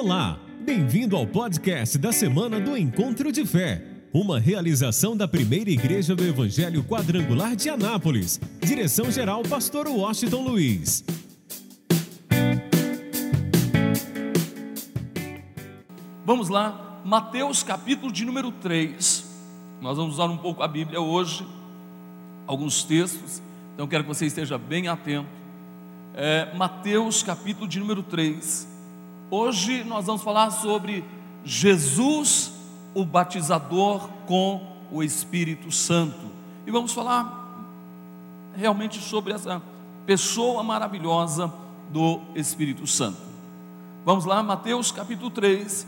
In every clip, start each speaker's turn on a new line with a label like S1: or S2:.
S1: Olá, bem-vindo ao podcast da semana do Encontro de Fé, uma realização da primeira igreja do Evangelho Quadrangular de Anápolis. Direção-geral, Pastor Washington Luiz.
S2: Vamos lá, Mateus capítulo de número 3. Nós vamos usar um pouco a Bíblia hoje, alguns textos, então quero que você esteja bem atento. É, Mateus capítulo de número 3. Hoje nós vamos falar sobre Jesus, o batizador com o Espírito Santo. E vamos falar realmente sobre essa pessoa maravilhosa do Espírito Santo. Vamos lá, Mateus capítulo 3,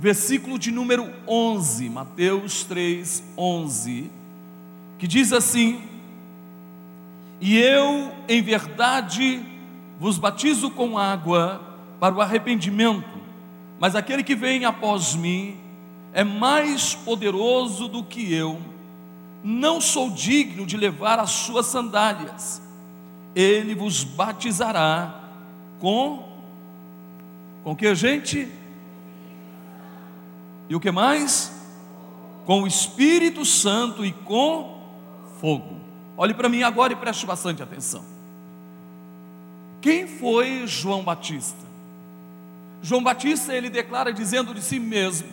S2: versículo de número 11, Mateus 3, 11, que diz assim: E eu, em verdade, vos batizo com água para o arrependimento, mas aquele que vem após mim é mais poderoso do que eu, não sou digno de levar as suas sandálias, ele vos batizará com, com que gente? E o que mais? Com o Espírito Santo e com fogo. Olhe para mim agora e preste bastante atenção. Quem foi João Batista? João Batista ele declara dizendo de si mesmo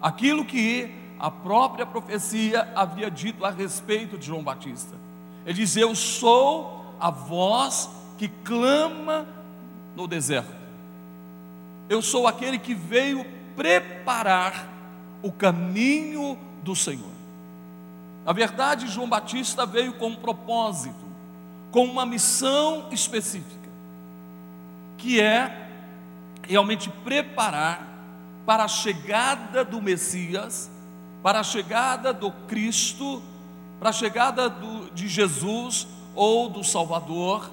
S2: aquilo que a própria profecia havia dito a respeito de João Batista. Ele diz: Eu sou a voz que clama no deserto. Eu sou aquele que veio preparar o caminho do Senhor. Na verdade, João Batista veio com um propósito, com uma missão específica, que é realmente preparar para a chegada do Messias, para a chegada do Cristo, para a chegada do, de Jesus ou do Salvador,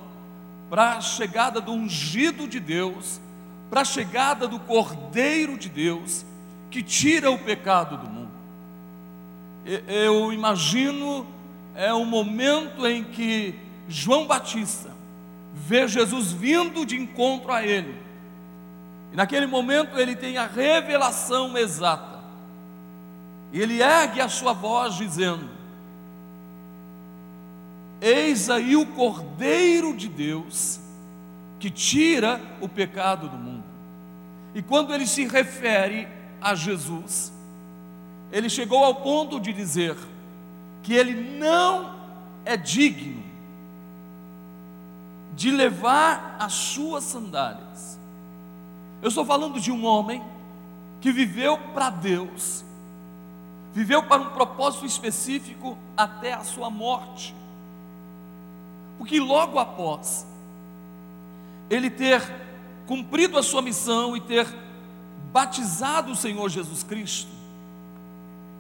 S2: para a chegada do ungido de Deus, para a chegada do Cordeiro de Deus, que tira o pecado do mundo. Eu imagino é o momento em que João Batista vê Jesus vindo de encontro a ele e naquele momento ele tem a revelação exata. Ele ergue a sua voz dizendo: Eis aí o Cordeiro de Deus que tira o pecado do mundo. E quando ele se refere a Jesus, ele chegou ao ponto de dizer que ele não é digno de levar as suas sandálias eu estou falando de um homem que viveu para Deus, viveu para um propósito específico até a sua morte. Porque logo após ele ter cumprido a sua missão e ter batizado o Senhor Jesus Cristo,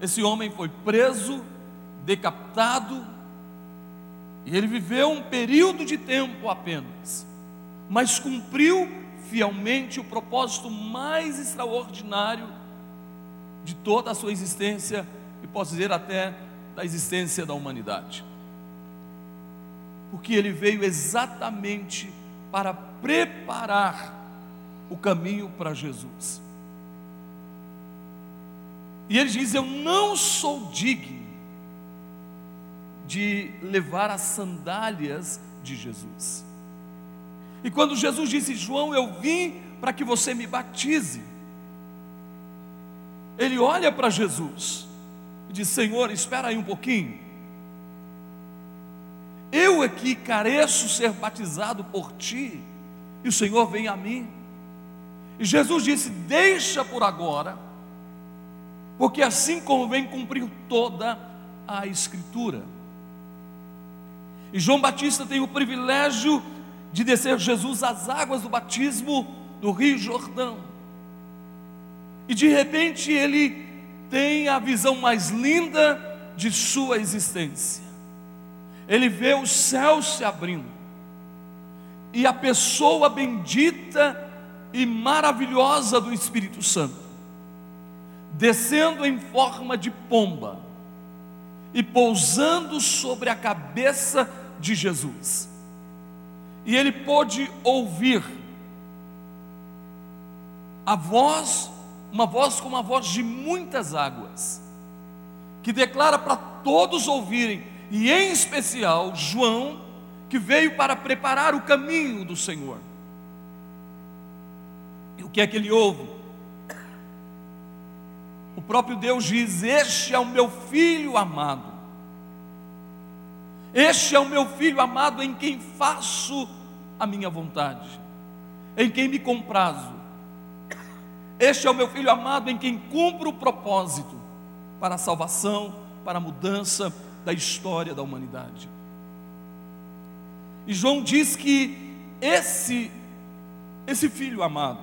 S2: esse homem foi preso, decapitado, e ele viveu um período de tempo apenas, mas cumpriu fielmente o propósito mais extraordinário de toda a sua existência e posso dizer até da existência da humanidade. Porque ele veio exatamente para preparar o caminho para Jesus. E ele diz: Eu não sou digno de levar as sandálias de Jesus. E quando Jesus disse: João, eu vim para que você me batize, ele olha para Jesus e diz: Senhor, espera aí um pouquinho. Eu aqui careço ser batizado por ti, e o Senhor vem a mim. E Jesus disse: Deixa por agora, porque assim convém cumprir toda a Escritura. E João Batista tem o privilégio de descer Jesus às águas do batismo do Rio Jordão. E de repente ele tem a visão mais linda de sua existência. Ele vê os céus se abrindo, e a pessoa bendita e maravilhosa do Espírito Santo, descendo em forma de pomba e pousando sobre a cabeça de Jesus e ele pôde ouvir a voz, uma voz como a voz de muitas águas, que declara para todos ouvirem, e em especial João, que veio para preparar o caminho do Senhor. E o que é que ele ouve? O próprio Deus diz: Este é o meu filho amado. Este é o meu filho amado em quem faço a minha vontade, em quem me comprazo. Este é o meu filho amado em quem cumpro o propósito para a salvação, para a mudança da história da humanidade. E João diz que esse esse filho amado,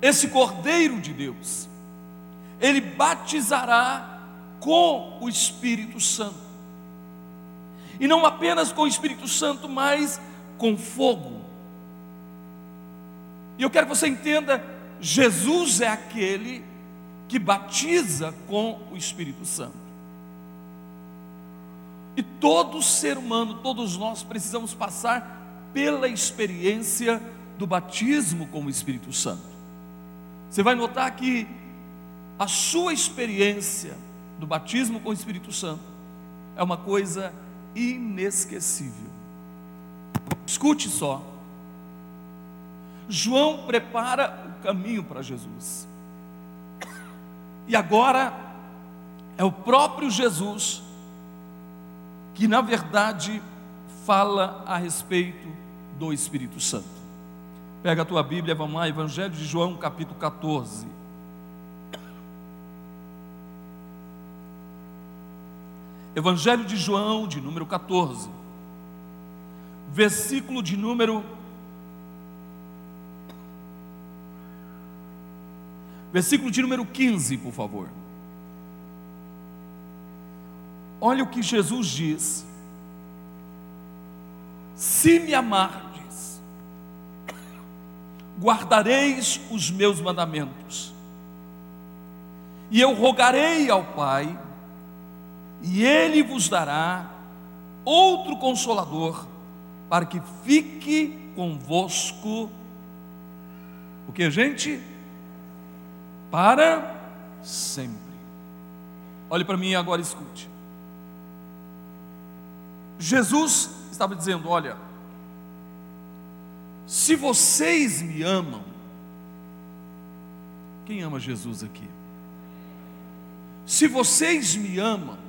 S2: esse cordeiro de Deus, ele batizará com o Espírito Santo. E não apenas com o Espírito Santo, mas com fogo. E eu quero que você entenda: Jesus é aquele que batiza com o Espírito Santo. E todo ser humano, todos nós precisamos passar pela experiência do batismo com o Espírito Santo. Você vai notar que a sua experiência do batismo com o Espírito Santo é uma coisa inesquecível. Escute só. João prepara o caminho para Jesus. E agora é o próprio Jesus que, na verdade, fala a respeito do Espírito Santo. Pega a tua Bíblia, vamos lá, Evangelho de João, capítulo 14. Evangelho de João, de número 14, versículo de número. Versículo de número 15, por favor. Olha o que Jesus diz: Se me amardes, guardareis os meus mandamentos, e eu rogarei ao Pai, e Ele vos dará outro consolador, para que fique convosco. O que, gente? Para sempre. Olhe para mim e agora escute. Jesus estava dizendo: Olha, se vocês me amam, quem ama Jesus aqui? Se vocês me amam,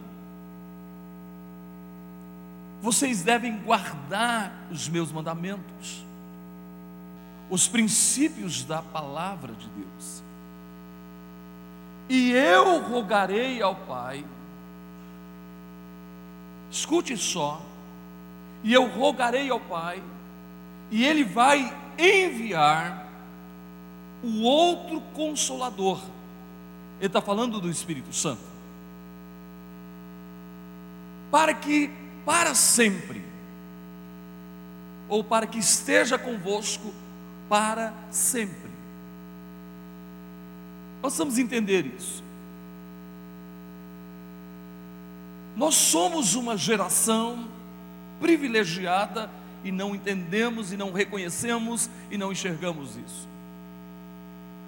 S2: vocês devem guardar os meus mandamentos, os princípios da palavra de Deus. E eu rogarei ao Pai, escute só, e eu rogarei ao Pai, e Ele vai enviar o outro consolador. Ele está falando do Espírito Santo. Para que para sempre, ou para que esteja convosco para sempre. Nós vamos entender isso. Nós somos uma geração privilegiada e não entendemos e não reconhecemos e não enxergamos isso.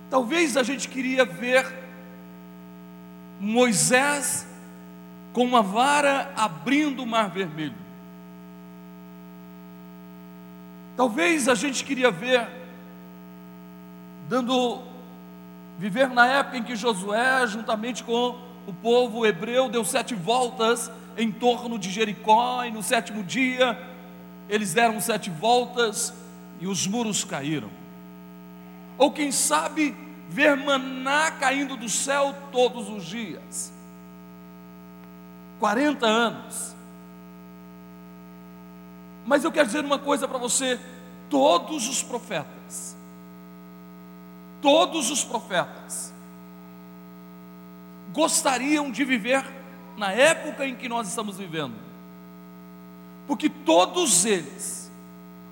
S2: Talvez a gente queria ver Moisés com uma vara abrindo o mar vermelho. Talvez a gente queria ver, dando, viver na época em que Josué, juntamente com o povo hebreu, deu sete voltas em torno de Jericó, e no sétimo dia eles deram sete voltas e os muros caíram. Ou quem sabe, ver maná caindo do céu todos os dias. 40 anos. Mas eu quero dizer uma coisa para você: todos os profetas, todos os profetas, gostariam de viver na época em que nós estamos vivendo, porque todos eles,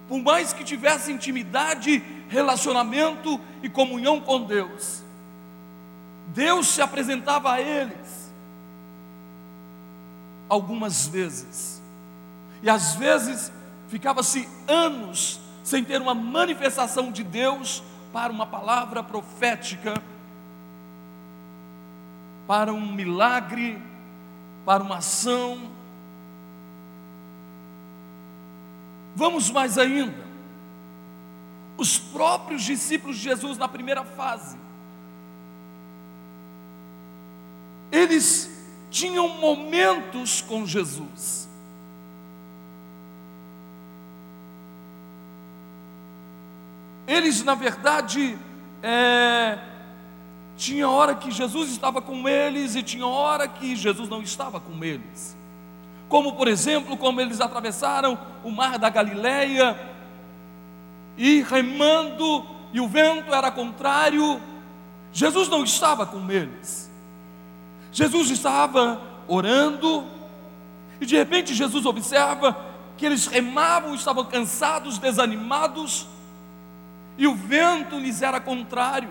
S2: por mais que tivessem intimidade, relacionamento e comunhão com Deus, Deus se apresentava a eles algumas vezes. E às vezes ficava-se anos sem ter uma manifestação de Deus para uma palavra profética, para um milagre, para uma ação. Vamos mais ainda. Os próprios discípulos de Jesus na primeira fase, eles tinham momentos com Jesus. Eles, na verdade, é, tinha hora que Jesus estava com eles e tinha hora que Jesus não estava com eles. Como, por exemplo, como eles atravessaram o mar da Galileia e remando, e o vento era contrário, Jesus não estava com eles. Jesus estava orando, e de repente Jesus observa que eles remavam, estavam cansados, desanimados, e o vento lhes era contrário.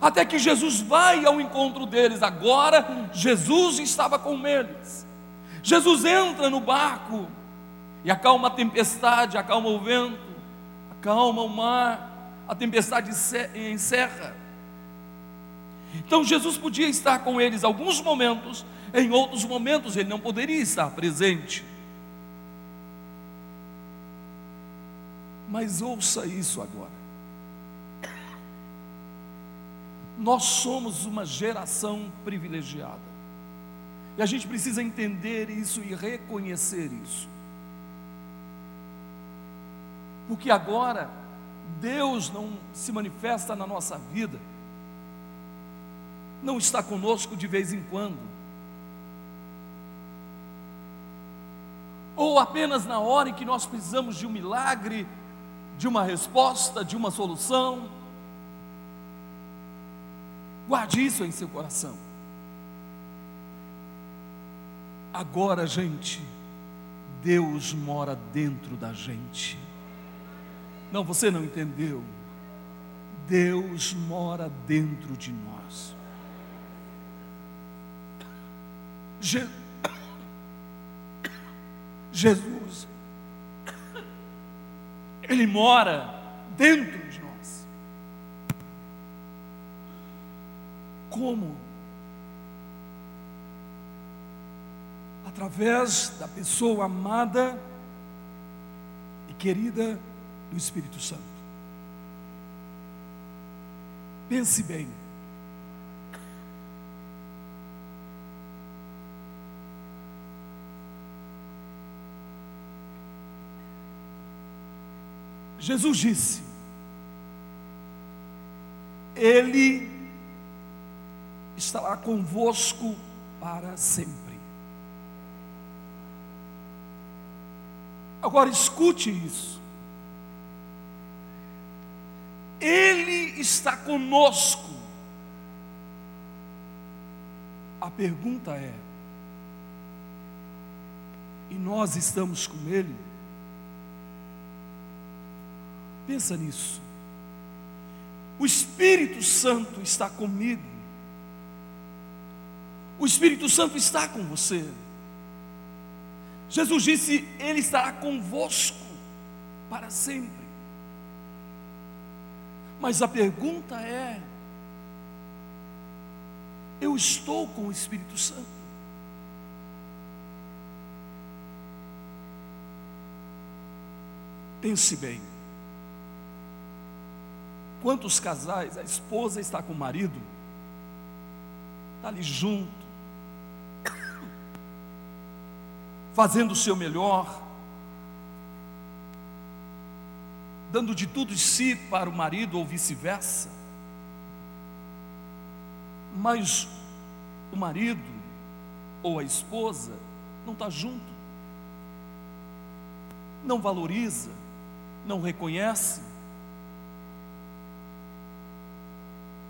S2: Até que Jesus vai ao encontro deles. Agora, Jesus estava com eles. Jesus entra no barco e acalma a tempestade, acalma o vento, acalma o mar, a tempestade encerra. Então Jesus podia estar com eles alguns momentos, em outros momentos ele não poderia estar presente. Mas ouça isso agora. Nós somos uma geração privilegiada. E a gente precisa entender isso e reconhecer isso. Porque agora Deus não se manifesta na nossa vida, não está conosco de vez em quando, ou apenas na hora em que nós precisamos de um milagre de uma resposta, de uma solução. Guarde isso em seu coração. Agora, gente, Deus mora dentro da gente. Não, você não entendeu. Deus mora dentro de nós. Je... Jesus ele mora dentro de nós. Como? Através da pessoa amada e querida do Espírito Santo. Pense bem. Jesus disse: Ele estará convosco para sempre. Agora escute isso. Ele está conosco. A pergunta é: e nós estamos com Ele? Pensa nisso. O Espírito Santo está comigo. O Espírito Santo está com você. Jesus disse: Ele estará convosco para sempre. Mas a pergunta é: eu estou com o Espírito Santo? Pense bem. Quantos casais, a esposa está com o marido, está ali junto, fazendo o seu melhor, dando de tudo de si para o marido ou vice-versa, mas o marido ou a esposa não está junto, não valoriza, não reconhece,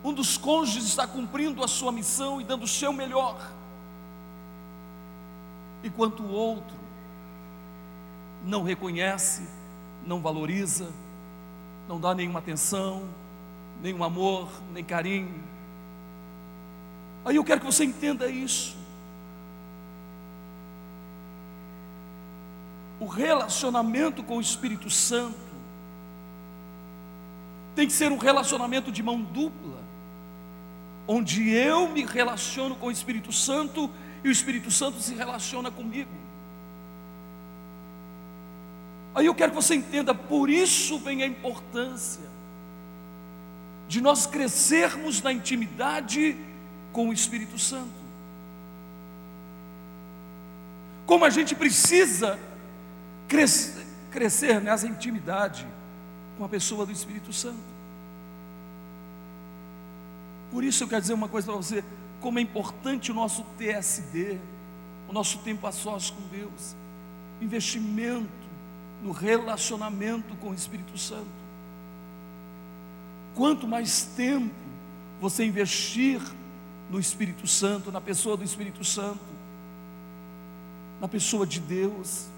S2: Um dos cônjuges está cumprindo a sua missão e dando o seu melhor, enquanto o outro não reconhece, não valoriza, não dá nenhuma atenção, nenhum amor, nem carinho. Aí eu quero que você entenda isso. O relacionamento com o Espírito Santo Tem que ser um relacionamento de mão dupla, onde eu me relaciono com o Espírito Santo e o Espírito Santo se relaciona comigo. Aí eu quero que você entenda, por isso vem a importância de nós crescermos na intimidade com o Espírito Santo. Como a gente precisa crescer, crescer nessa intimidade com a pessoa do Espírito Santo. Por isso eu quero dizer uma coisa para você: como é importante o nosso TSD, o nosso tempo a sós com Deus, investimento no relacionamento com o Espírito Santo. Quanto mais tempo você investir no Espírito Santo, na pessoa do Espírito Santo, na pessoa de Deus.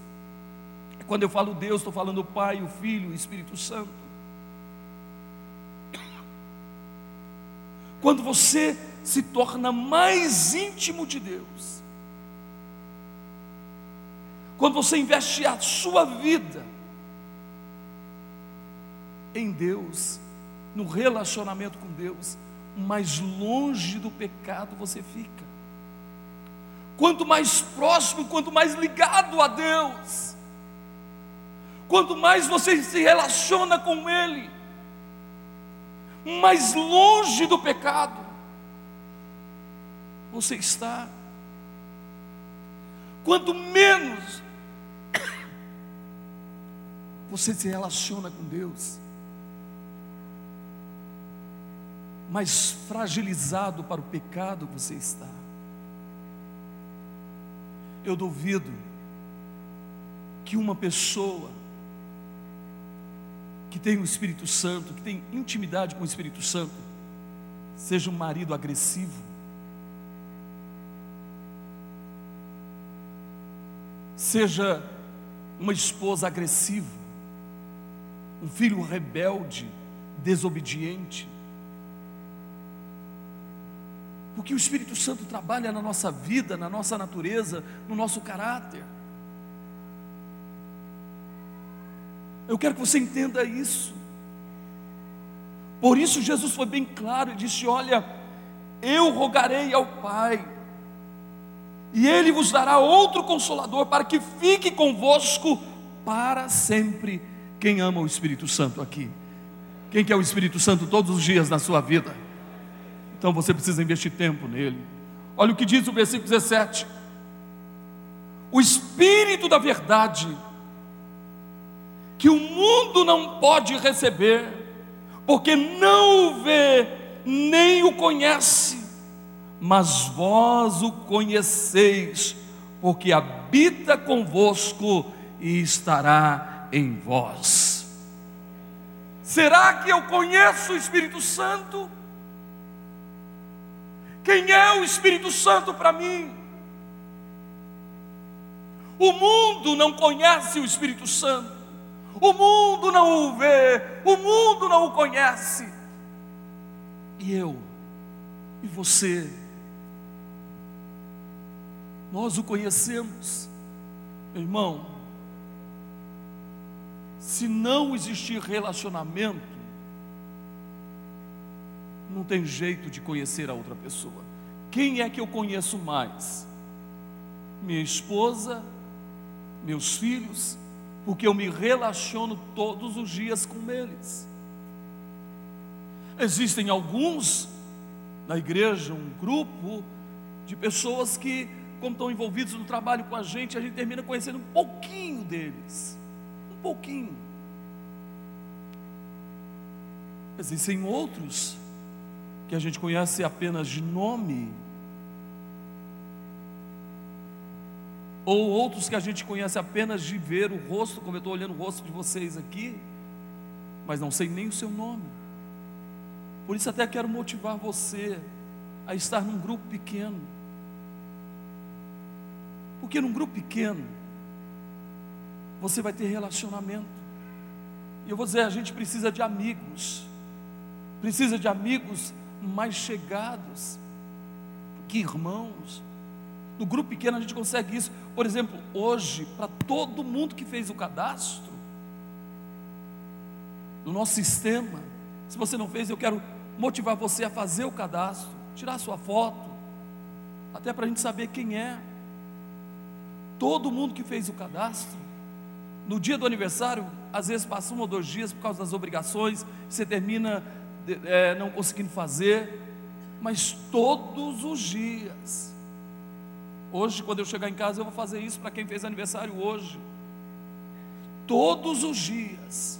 S2: Quando eu falo Deus, estou falando o Pai, o Filho, o Espírito Santo. Quando você se torna mais íntimo de Deus, quando você investe a sua vida em Deus, no relacionamento com Deus, mais longe do pecado você fica. Quanto mais próximo, quanto mais ligado a Deus, quanto mais você se relaciona com Ele, mais longe do pecado você está. Quanto menos você se relaciona com Deus, mais fragilizado para o pecado você está. Eu duvido que uma pessoa que tem o Espírito Santo, que tem intimidade com o Espírito Santo, seja um marido agressivo, seja uma esposa agressiva, um filho rebelde, desobediente, porque o Espírito Santo trabalha na nossa vida, na nossa natureza, no nosso caráter. Eu quero que você entenda isso. Por isso Jesus foi bem claro e disse: Olha, eu rogarei ao Pai, e Ele vos dará outro consolador para que fique convosco para sempre. Quem ama o Espírito Santo aqui? Quem quer o Espírito Santo todos os dias na sua vida? Então você precisa investir tempo nele. Olha o que diz o versículo 17: O Espírito da Verdade, que o mundo não pode receber, porque não o vê, nem o conhece, mas vós o conheceis, porque habita convosco e estará em vós. Será que eu conheço o Espírito Santo? Quem é o Espírito Santo para mim? O mundo não conhece o Espírito Santo, o mundo não o vê, o mundo não o conhece. E eu, e você, nós o conhecemos, meu irmão. Se não existir relacionamento, não tem jeito de conhecer a outra pessoa. Quem é que eu conheço mais? Minha esposa, meus filhos, porque eu me relaciono todos os dias com eles. Existem alguns na igreja, um grupo de pessoas que, como estão envolvidos no trabalho com a gente, a gente termina conhecendo um pouquinho deles. Um pouquinho. Existem outros que a gente conhece apenas de nome, ou outros que a gente conhece apenas de ver o rosto, como eu estou olhando o rosto de vocês aqui, mas não sei nem o seu nome. Por isso, até quero motivar você a estar num grupo pequeno, porque num grupo pequeno, você vai ter relacionamento. E eu vou dizer, a gente precisa de amigos, precisa de amigos mais chegados que irmãos. No grupo pequeno a gente consegue isso. Por exemplo, hoje, para todo mundo que fez o cadastro, no nosso sistema, Se você não fez, eu quero motivar você a fazer o cadastro, tirar sua foto, até para a gente saber quem é. Todo mundo que fez o cadastro, no dia do aniversário, às vezes passa um ou dois dias por causa das obrigações, você termina é, não conseguindo fazer, mas todos os dias. Hoje, quando eu chegar em casa, eu vou fazer isso para quem fez aniversário hoje. Todos os dias,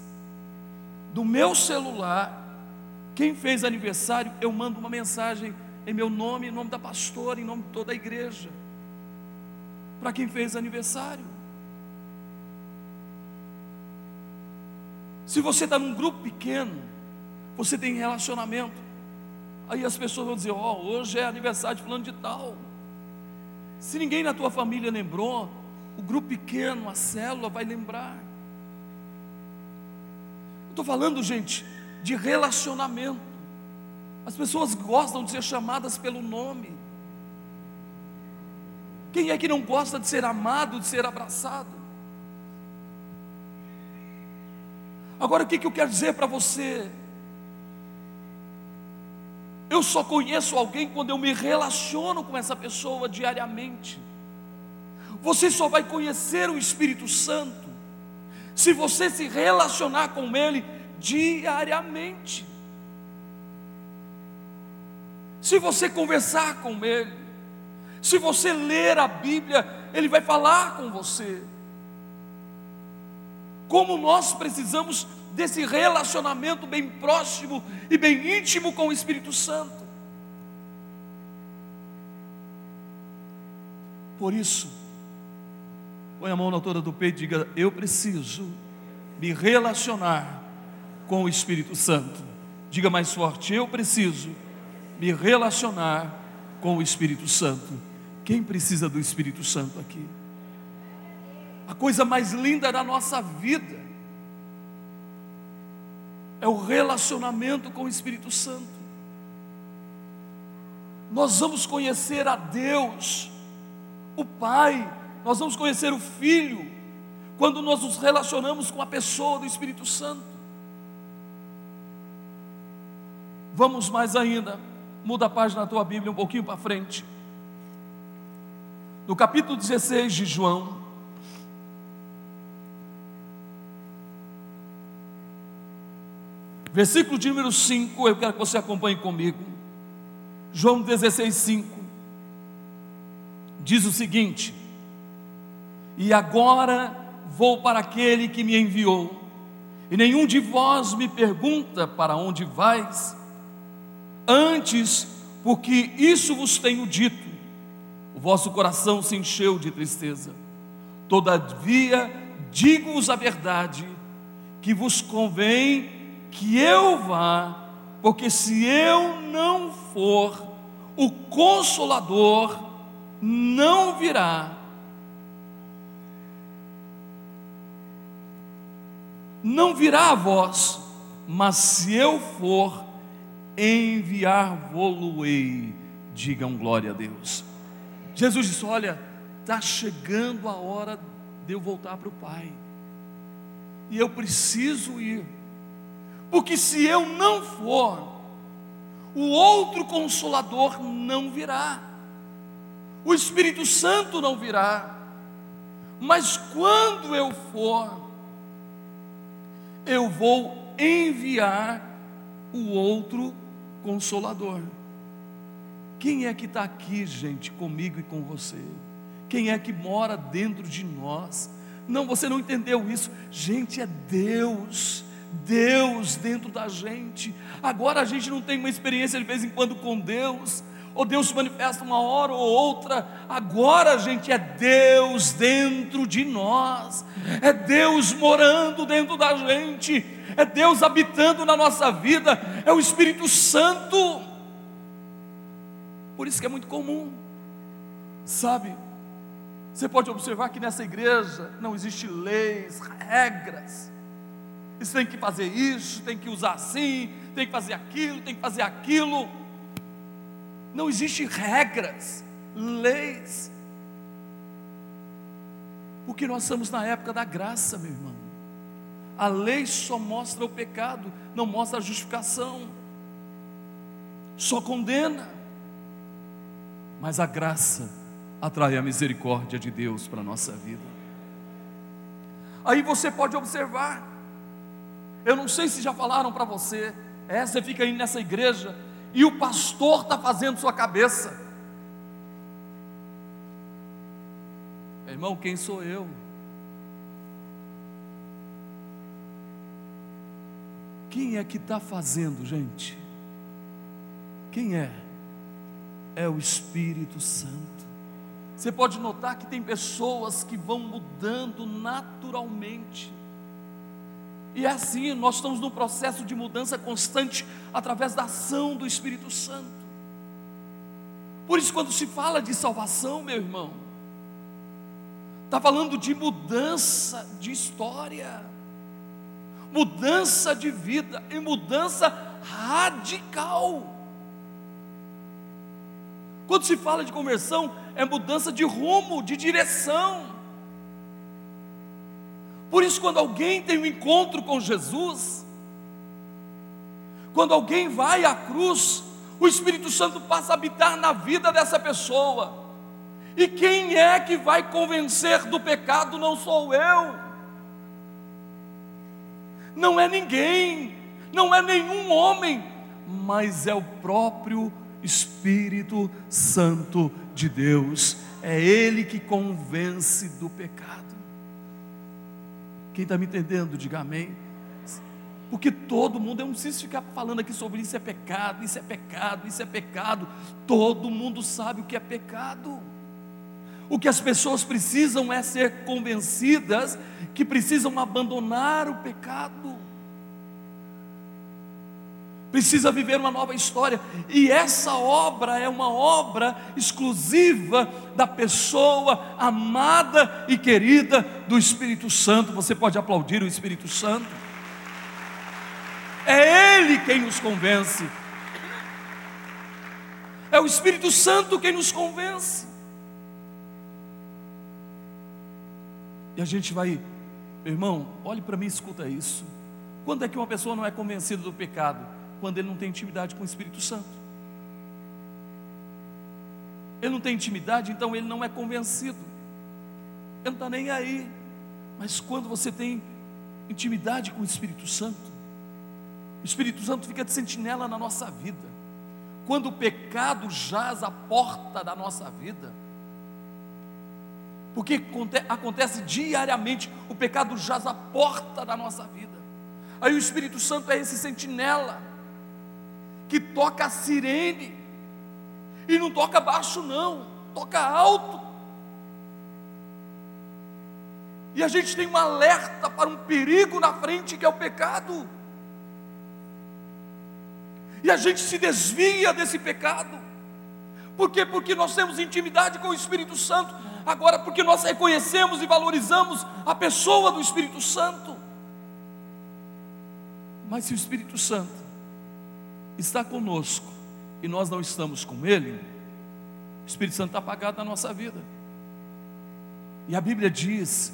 S2: do meu celular, quem fez aniversário, eu mando uma mensagem em meu nome, em nome da pastora, em nome de toda a igreja. Para quem fez aniversário. Se você está num grupo pequeno, você tem relacionamento. Aí as pessoas vão dizer: Ó, oh, hoje é aniversário de fulano de tal. Se ninguém na tua família lembrou, o grupo pequeno, a célula vai lembrar. Estou falando, gente, de relacionamento. As pessoas gostam de ser chamadas pelo nome. Quem é que não gosta de ser amado, de ser abraçado? Agora, o que, que eu quero dizer para você? Eu só conheço alguém quando eu me relaciono com essa pessoa diariamente. Você só vai conhecer o Espírito Santo se você se relacionar com Ele diariamente. Se você conversar com Ele, se você ler a Bíblia, Ele vai falar com você. Como nós precisamos desse relacionamento bem próximo e bem íntimo com o Espírito Santo. Por isso, põe a mão na altura do peito e diga: Eu preciso me relacionar com o Espírito Santo. Diga mais forte: Eu preciso me relacionar com o Espírito Santo. Quem precisa do Espírito Santo aqui? A coisa mais linda da nossa vida é o relacionamento com o Espírito Santo. Nós vamos conhecer a Deus, o Pai, nós vamos conhecer o Filho, quando nós nos relacionamos com a pessoa do Espírito Santo. Vamos mais ainda, muda a página da tua Bíblia um pouquinho para frente. No capítulo 16 de João, Versículo de número 5, eu quero que você acompanhe comigo. João 16, 5. Diz o seguinte: E agora vou para aquele que me enviou, e nenhum de vós me pergunta para onde vais, antes, porque isso vos tenho dito, o vosso coração se encheu de tristeza. Todavia, digo-vos a verdade, que vos convém que eu vá, porque se eu não for, o consolador não virá. Não virá a vós, mas se eu for, enviar-vos-ei. Digam glória a Deus. Jesus disse: Olha, está chegando a hora de eu voltar para o Pai, e eu preciso ir porque se eu não for, o outro consolador não virá, o Espírito Santo não virá, mas quando eu for, eu vou enviar o outro consolador. Quem é que está aqui, gente, comigo e com você? Quem é que mora dentro de nós? Não, você não entendeu isso. Gente, é Deus. Deus dentro da gente. Agora a gente não tem uma experiência de vez em quando com Deus, ou Deus se manifesta uma hora ou outra. Agora a gente é Deus dentro de nós, é Deus morando dentro da gente, é Deus habitando na nossa vida, é o Espírito Santo. Por isso que é muito comum, sabe? Você pode observar que nessa igreja não existe leis, regras. Você tem que fazer isso, tem que usar assim, tem que fazer aquilo, tem que fazer aquilo. Não existe regras, leis. Porque nós estamos na época da graça, meu irmão. A lei só mostra o pecado, não mostra a justificação, só condena. Mas a graça atrai a misericórdia de Deus para a nossa vida. Aí você pode observar, eu não sei se já falaram para você, é, você fica aí nessa igreja e o pastor está fazendo sua cabeça. Irmão, quem sou eu? Quem é que está fazendo, gente? Quem é? É o Espírito Santo. Você pode notar que tem pessoas que vão mudando naturalmente. E é assim, nós estamos num processo de mudança constante através da ação do Espírito Santo. Por isso, quando se fala de salvação, meu irmão, está falando de mudança de história mudança de vida e mudança radical. Quando se fala de conversão, é mudança de rumo, de direção. Por isso, quando alguém tem um encontro com Jesus, quando alguém vai à cruz, o Espírito Santo passa a habitar na vida dessa pessoa. E quem é que vai convencer do pecado? Não sou eu não é ninguém, não é nenhum homem, mas é o próprio Espírito Santo de Deus, é Ele que convence do pecado. Quem está me entendendo, diga amém. Porque todo mundo, eu não preciso ficar falando aqui sobre isso é pecado, isso é pecado, isso é pecado. Todo mundo sabe o que é pecado. O que as pessoas precisam é ser convencidas que precisam abandonar o pecado. Precisa viver uma nova história, e essa obra é uma obra exclusiva da pessoa amada e querida do Espírito Santo. Você pode aplaudir o Espírito Santo, é Ele quem nos convence, é o Espírito Santo quem nos convence. E a gente vai, irmão, olhe para mim e escuta isso. Quando é que uma pessoa não é convencida do pecado? Quando ele não tem intimidade com o Espírito Santo. Ele não tem intimidade, então ele não é convencido. Ele não está nem aí. Mas quando você tem intimidade com o Espírito Santo, o Espírito Santo fica de sentinela na nossa vida. Quando o pecado jaz à porta da nossa vida, porque acontece diariamente, o pecado jaz à porta da nossa vida. Aí o Espírito Santo é esse sentinela que toca a sirene, e não toca baixo, não, toca alto. E a gente tem um alerta para um perigo na frente que é o pecado. E a gente se desvia desse pecado. Por quê? Porque nós temos intimidade com o Espírito Santo agora porque nós reconhecemos e valorizamos a pessoa do Espírito Santo. Mas se o Espírito Santo está conosco e nós não estamos com Ele, o Espírito Santo está apagado na nossa vida. E a Bíblia diz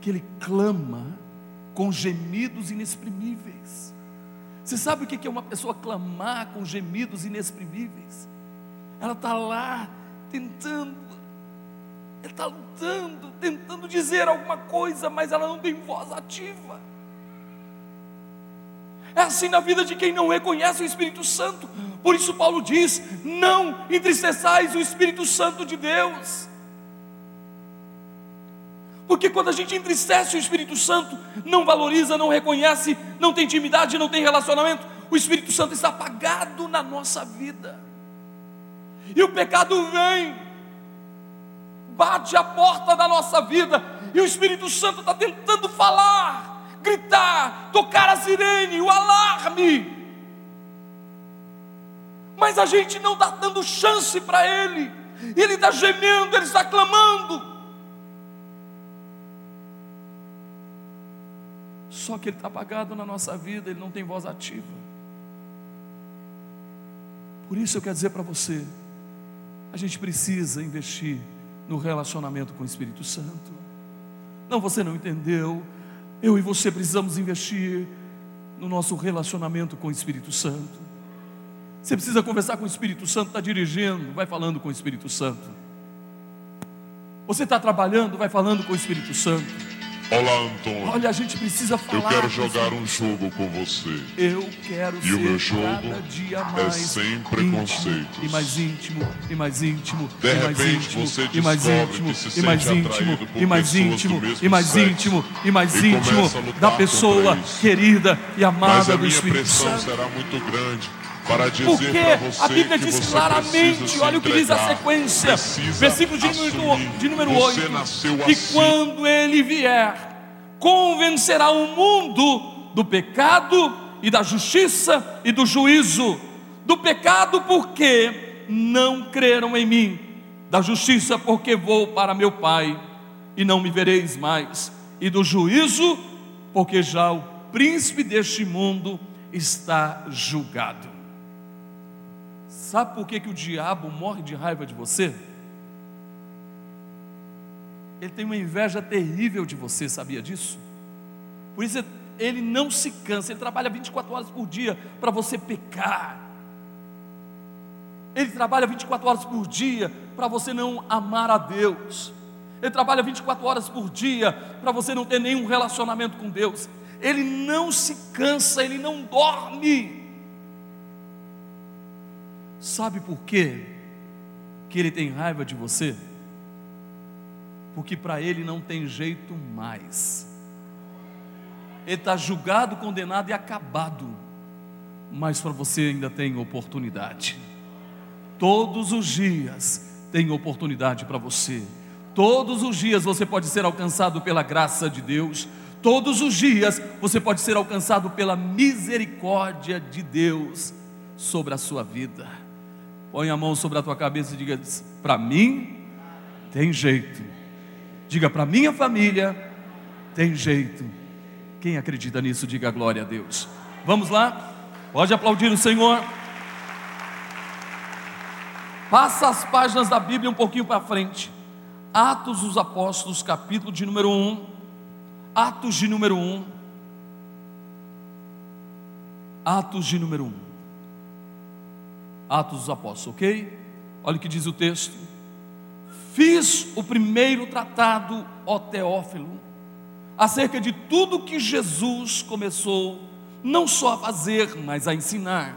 S2: que Ele clama com gemidos inexprimíveis. Você sabe o que é uma pessoa clamar com gemidos inexprimíveis? Ela está lá tentando ele está lutando, tentando dizer alguma coisa, mas ela não tem voz ativa. É assim na vida de quem não reconhece o Espírito Santo. Por isso Paulo diz: não entristeçais o Espírito Santo de Deus. Porque quando a gente entristece o Espírito Santo, não valoriza, não reconhece, não tem intimidade, não tem relacionamento, o Espírito Santo está apagado na nossa vida. E o pecado vem, bate a porta da nossa vida e o Espírito Santo está tentando falar, gritar, tocar a sirene, o alarme. Mas a gente não está dando chance para ele, ele está gemendo, ele está clamando. Só que ele está apagado na nossa vida, ele não tem voz ativa. Por isso eu quero dizer para você, a gente precisa investir no relacionamento com o Espírito Santo. Não, você não entendeu. Eu e você precisamos investir no nosso relacionamento com o Espírito Santo. Você precisa conversar com o Espírito Santo, está dirigindo, vai falando com o Espírito Santo. Você está trabalhando, vai falando com o Espírito Santo.
S3: Olá, Antônio.
S2: Olha, a gente precisa falar.
S3: Eu quero jogar um jogo com você.
S2: Eu quero
S3: E
S2: ser
S3: o meu jogo é sem
S2: íntimo,
S3: preconceitos.
S2: e mais íntimo e mais íntimo
S3: De
S2: e mais
S3: repente,
S2: íntimo
S3: você
S2: e mais íntimo
S3: se
S2: e mais íntimo e mais íntimo e mais íntimo e mais íntimo da pessoa querida e
S3: Mas
S2: amada
S3: a
S2: do
S3: minha
S2: Espírito
S3: pressão
S2: Santo.
S3: será muito grande
S2: Porque a Bíblia diz claramente, olha o que diz a sequência, versículo de número, de número
S3: Você
S2: 8:
S3: nasceu
S2: que
S3: assim.
S2: quando ele vier, convencerá o mundo do pecado e da justiça e do juízo. Do pecado, porque não creram em mim, da justiça, porque vou para meu Pai e não me vereis mais, e do juízo, porque já o príncipe deste mundo está julgado. Sabe por que, que o diabo morre de raiva de você? Ele tem uma inveja terrível de você, sabia disso? Por isso ele não se cansa, ele trabalha 24 horas por dia para você pecar. Ele trabalha 24 horas por dia para você não amar a Deus. Ele trabalha 24 horas por dia para você não ter nenhum relacionamento com Deus. Ele não se cansa, ele não dorme. Sabe por quê que ele tem raiva de você? Porque para ele não tem jeito mais. Ele está julgado, condenado e acabado. Mas para você ainda tem oportunidade. Todos os dias tem oportunidade para você. Todos os dias você pode ser alcançado pela graça de Deus. Todos os dias você pode ser alcançado pela misericórdia de Deus sobre a sua vida. Põe a mão sobre a tua cabeça e diga: para mim tem jeito. Diga para minha família tem jeito. Quem acredita nisso, diga glória a Deus. Vamos lá? Pode aplaudir o Senhor. Passa as páginas da Bíblia um pouquinho para frente. Atos dos Apóstolos, capítulo de número 1. Atos de número 1. Atos de número 1. Atos dos Apóstolos, ok? Olha o que diz o texto. Fiz o primeiro tratado, ó Teófilo, acerca de tudo que Jesus começou, não só a fazer, mas a ensinar,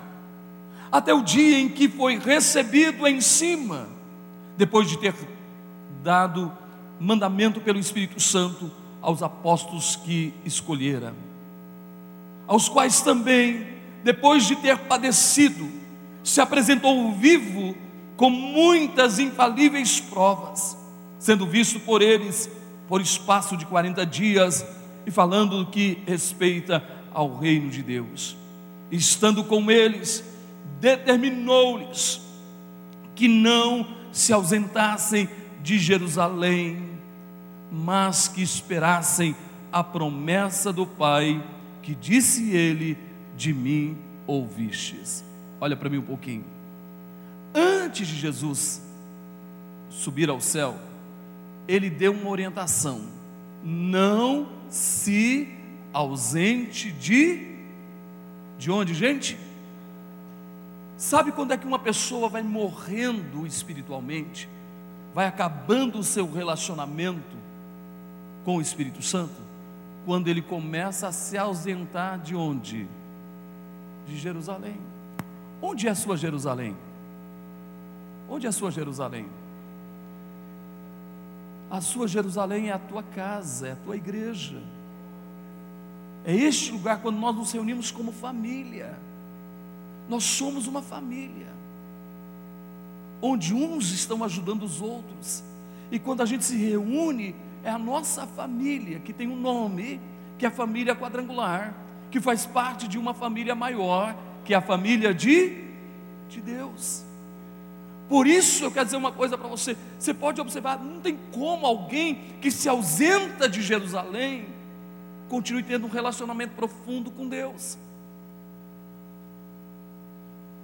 S2: até o dia em que foi recebido em cima, depois de ter dado mandamento pelo Espírito Santo aos apóstolos que escolhera, aos quais também, depois de ter padecido, se apresentou vivo com muitas infalíveis provas, sendo visto por eles por espaço de 40 dias e falando do que respeita ao reino de Deus. Estando com eles, determinou-lhes que não se ausentassem de Jerusalém, mas que esperassem a promessa do Pai, que disse ele: De mim ouvistes. Olha para mim um pouquinho. Antes de Jesus subir ao céu, ele deu uma orientação: não se ausente de de onde, gente? Sabe quando é que uma pessoa vai morrendo espiritualmente, vai acabando o seu relacionamento com o Espírito Santo? Quando ele começa a se ausentar de onde? De Jerusalém. Onde é a sua Jerusalém? Onde é a sua Jerusalém? A sua Jerusalém é a tua casa, é a tua igreja. É este lugar quando nós nos reunimos como família. Nós somos uma família. Onde uns estão ajudando os outros. E quando a gente se reúne, é a nossa família, que tem um nome, que é a família quadrangular, que faz parte de uma família maior, que é a família de, de Deus. Por isso eu quero dizer uma coisa para você: você pode observar, não tem como alguém que se ausenta de Jerusalém continue tendo um relacionamento profundo com Deus.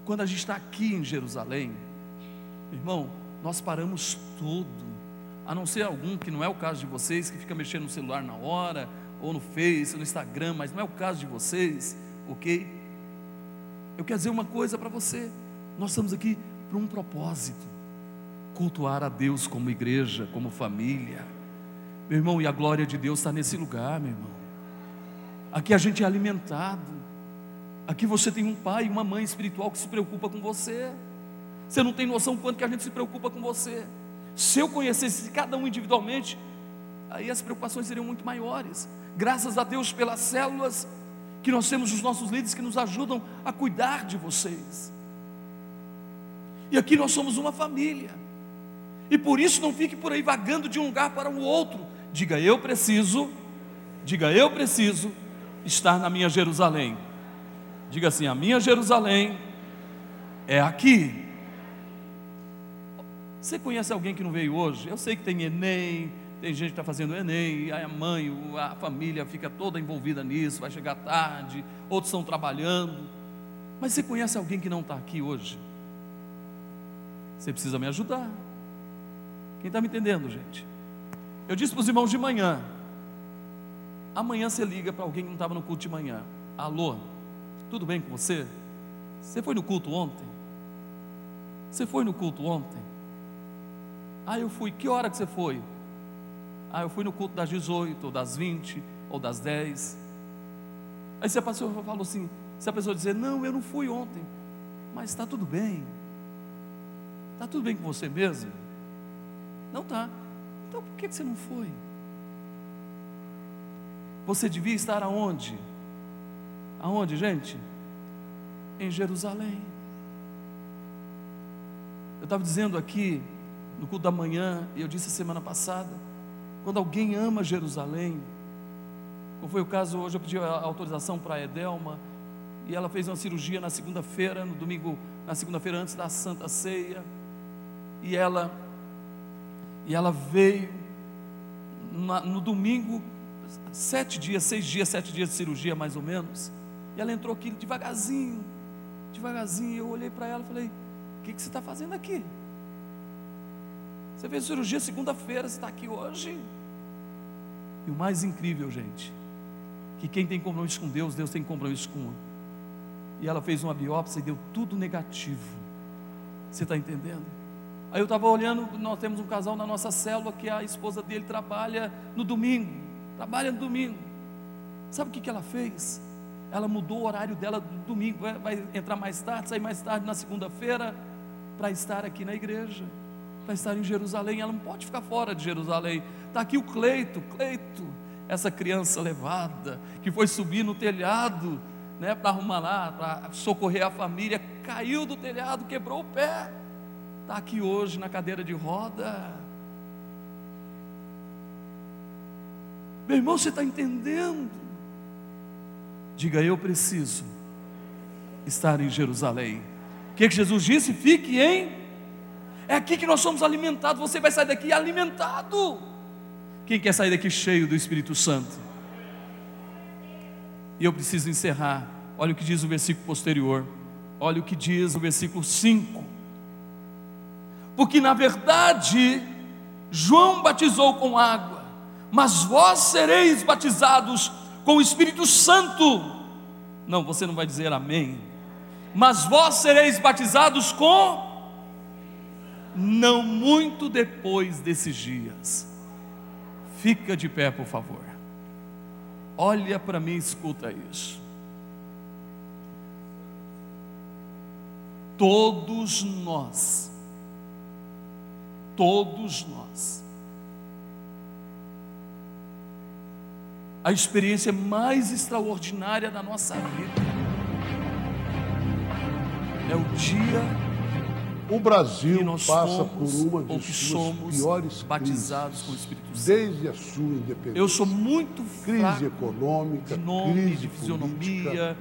S2: Quando a gente está aqui em Jerusalém, irmão, nós paramos tudo, a não ser algum que não é o caso de vocês, que fica mexendo no celular na hora, ou no Face, no Instagram, mas não é o caso de vocês, ok? Eu quero dizer uma coisa para você: nós estamos aqui para um propósito, cultuar a Deus como igreja, como família. Meu irmão, e a glória de Deus está nesse lugar, meu irmão. Aqui a gente é alimentado. Aqui você tem um pai e uma mãe espiritual que se preocupa com você. Você não tem noção quanto que a gente se preocupa com você. Se eu conhecesse cada um individualmente, aí as preocupações seriam muito maiores. Graças a Deus pelas células que nós temos os nossos líderes que nos ajudam a cuidar de vocês. E aqui nós somos uma família. E por isso não fique por aí vagando de um lugar para o outro. Diga eu preciso, diga eu preciso estar na minha Jerusalém. Diga assim: a minha Jerusalém é aqui. Você conhece alguém que não veio hoje? Eu sei que tem Enem, tem gente que está fazendo Enem, a mãe, a família fica toda envolvida nisso, vai chegar tarde, outros estão trabalhando. Mas você conhece alguém que não está aqui hoje? Você precisa me ajudar. Quem está me entendendo, gente? Eu disse para os irmãos de manhã. Amanhã você liga para alguém que não estava no culto de manhã. Alô, tudo bem com você? Você foi no culto ontem? Você foi no culto ontem? Ah, eu fui. Que hora que você foi? Ah, eu fui no culto das 18, ou das 20, ou das 10. Aí se a pessoa falou assim, se a pessoa dizer, não, eu não fui ontem, mas está tudo bem. Está tudo bem com você mesmo? Não está. Então por que você não foi? Você devia estar aonde? Aonde, gente? Em Jerusalém. Eu estava dizendo aqui no culto da manhã, e eu disse semana passada, quando alguém ama Jerusalém, como foi o caso hoje, eu pedi autorização para a Edelma, e ela fez uma cirurgia na segunda-feira, no domingo, na segunda-feira antes da Santa Ceia, e ela, e ela veio na, no domingo, sete dias, seis dias, sete dias de cirurgia mais ou menos, e ela entrou aqui devagarzinho, devagarzinho, eu olhei para ela e falei, o que, que você está fazendo aqui? Você fez cirurgia segunda-feira, está aqui hoje. E o mais incrível, gente, que quem tem compromisso com Deus, Deus tem compromisso com. E ela fez uma biópsia e deu tudo negativo. Você está entendendo? Aí eu estava olhando, nós temos um casal na nossa célula que a esposa dele trabalha no domingo. Trabalha no domingo. Sabe o que, que ela fez? Ela mudou o horário dela do domingo, vai entrar mais tarde, sair mais tarde na segunda-feira, para estar aqui na igreja para estar em Jerusalém, ela não pode ficar fora de Jerusalém. Está aqui o Cleito, Cleito, essa criança levada, que foi subir no telhado, né, para arrumar lá, para socorrer a família, caiu do telhado, quebrou o pé, está aqui hoje na cadeira de roda. Meu irmão, você está entendendo? Diga, eu preciso estar em Jerusalém. O que, que Jesus disse? Fique em é aqui que nós somos alimentados. Você vai sair daqui alimentado. Quem quer sair daqui cheio do Espírito Santo? E eu preciso encerrar. Olha o que diz o versículo posterior. Olha o que diz o versículo 5. Porque na verdade, João batizou com água, mas vós sereis batizados com o Espírito Santo. Não, você não vai dizer amém. Mas vós sereis batizados com não muito depois desses dias. Fica de pé, por favor. Olha para mim, escuta isso. Todos nós, todos nós, a experiência mais extraordinária da nossa vida é o dia
S4: o Brasil passa por uma de suas piores
S2: batizados com o Espírito
S4: Santo. Desde a sua independência.
S2: Eu sou muito
S4: crise econômica,
S2: de nome,
S4: crise
S2: de fisionomia,
S4: política,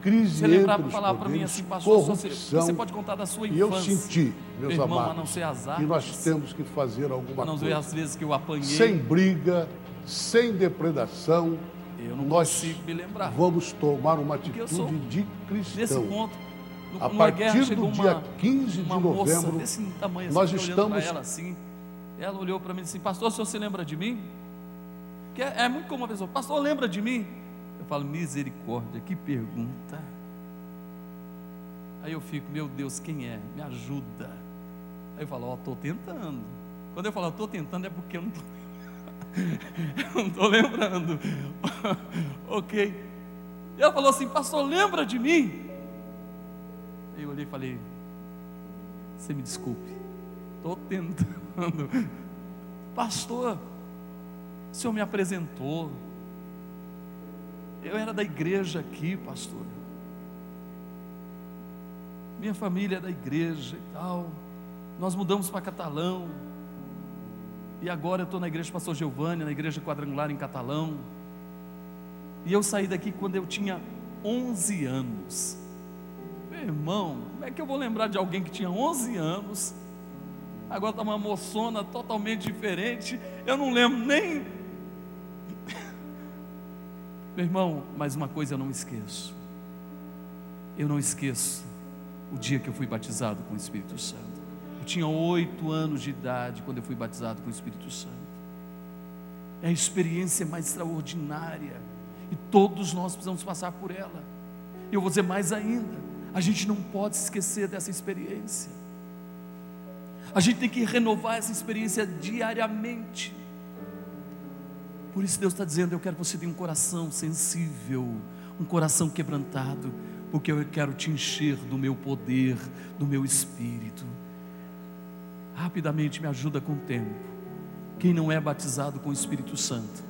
S4: crise
S2: você
S4: os
S2: falar para mim assim, pastor, você, você, pode contar da sua infância.
S4: E eu senti, meus
S2: irmão,
S4: amados,
S2: não ser azar,
S4: que nós temos que fazer alguma
S2: não
S4: coisa.
S2: Ver as vezes que eu apanhei.
S4: Sem briga, sem depredação.
S2: Eu não
S4: nós
S2: consigo me lembrar.
S4: Vamos tomar uma atitude
S2: sou,
S4: de cristão.
S2: Nesse ponto,
S4: a partir do dia
S2: uma,
S4: 15 de novembro,
S2: desse tamanho, assim,
S4: nós estamos.
S2: Ela, assim, ela olhou para mim e disse: Pastor, o senhor se lembra de mim? Que é, é muito como uma pessoa, pastor, lembra de mim? Eu falo, misericórdia, que pergunta. Aí eu fico, meu Deus, quem é? Me ajuda. Aí eu falo, ó, oh, estou tentando. Quando eu falo, estou tentando, é porque eu não estou. eu não estou lembrando. ok. E ela falou assim, pastor, lembra de mim? Eu olhei e falei, você me desculpe, estou tentando. Pastor, o senhor me apresentou. Eu era da igreja aqui, pastor. Minha família é da igreja e tal. Nós mudamos para Catalão. E agora eu estou na igreja pastor Giovanni, na igreja quadrangular em Catalão. E eu saí daqui quando eu tinha 11 anos. Meu irmão, como é que eu vou lembrar de alguém que tinha 11 anos? Agora está uma moçona totalmente diferente. Eu não lembro nem. Meu irmão, mas uma coisa eu não esqueço. Eu não esqueço o dia que eu fui batizado com o Espírito Santo. Eu tinha oito anos de idade quando eu fui batizado com o Espírito Santo. É a experiência mais extraordinária e todos nós precisamos passar por ela. E eu vou dizer mais ainda: a gente não pode esquecer dessa experiência. A gente tem que renovar essa experiência diariamente. Por isso Deus está dizendo: eu quero que você tenha um coração sensível, um coração quebrantado, porque eu quero te encher do meu poder, do meu espírito. Rapidamente me ajuda com o tempo. Quem não é batizado com o Espírito Santo,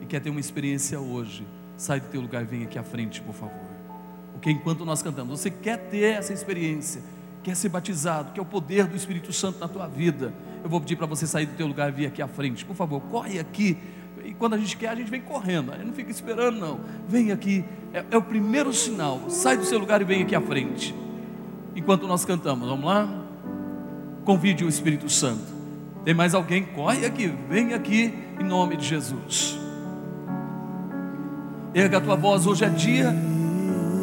S2: e quer ter uma experiência hoje, sai do teu lugar e vem aqui à frente, por favor. Porque enquanto nós cantamos, você quer ter essa experiência, quer ser batizado, quer o poder do Espírito Santo na tua vida, eu vou pedir para você sair do teu lugar e vir aqui à frente, por favor, corre aqui. E quando a gente quer, a gente vem correndo, a gente não fica esperando, não. Vem aqui, é, é o primeiro sinal. Sai do seu lugar e vem aqui à frente. Enquanto nós cantamos, vamos lá? Convide o Espírito Santo. Tem mais alguém? Corre aqui, vem aqui em nome de Jesus. Erga a tua voz, hoje é dia.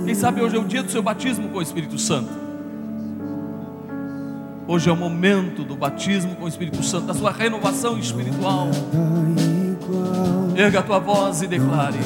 S2: Quem sabe hoje é o dia do seu batismo com o Espírito Santo. Hoje é o momento do batismo com o Espírito Santo, da sua renovação espiritual. Erga a tua voz e declare.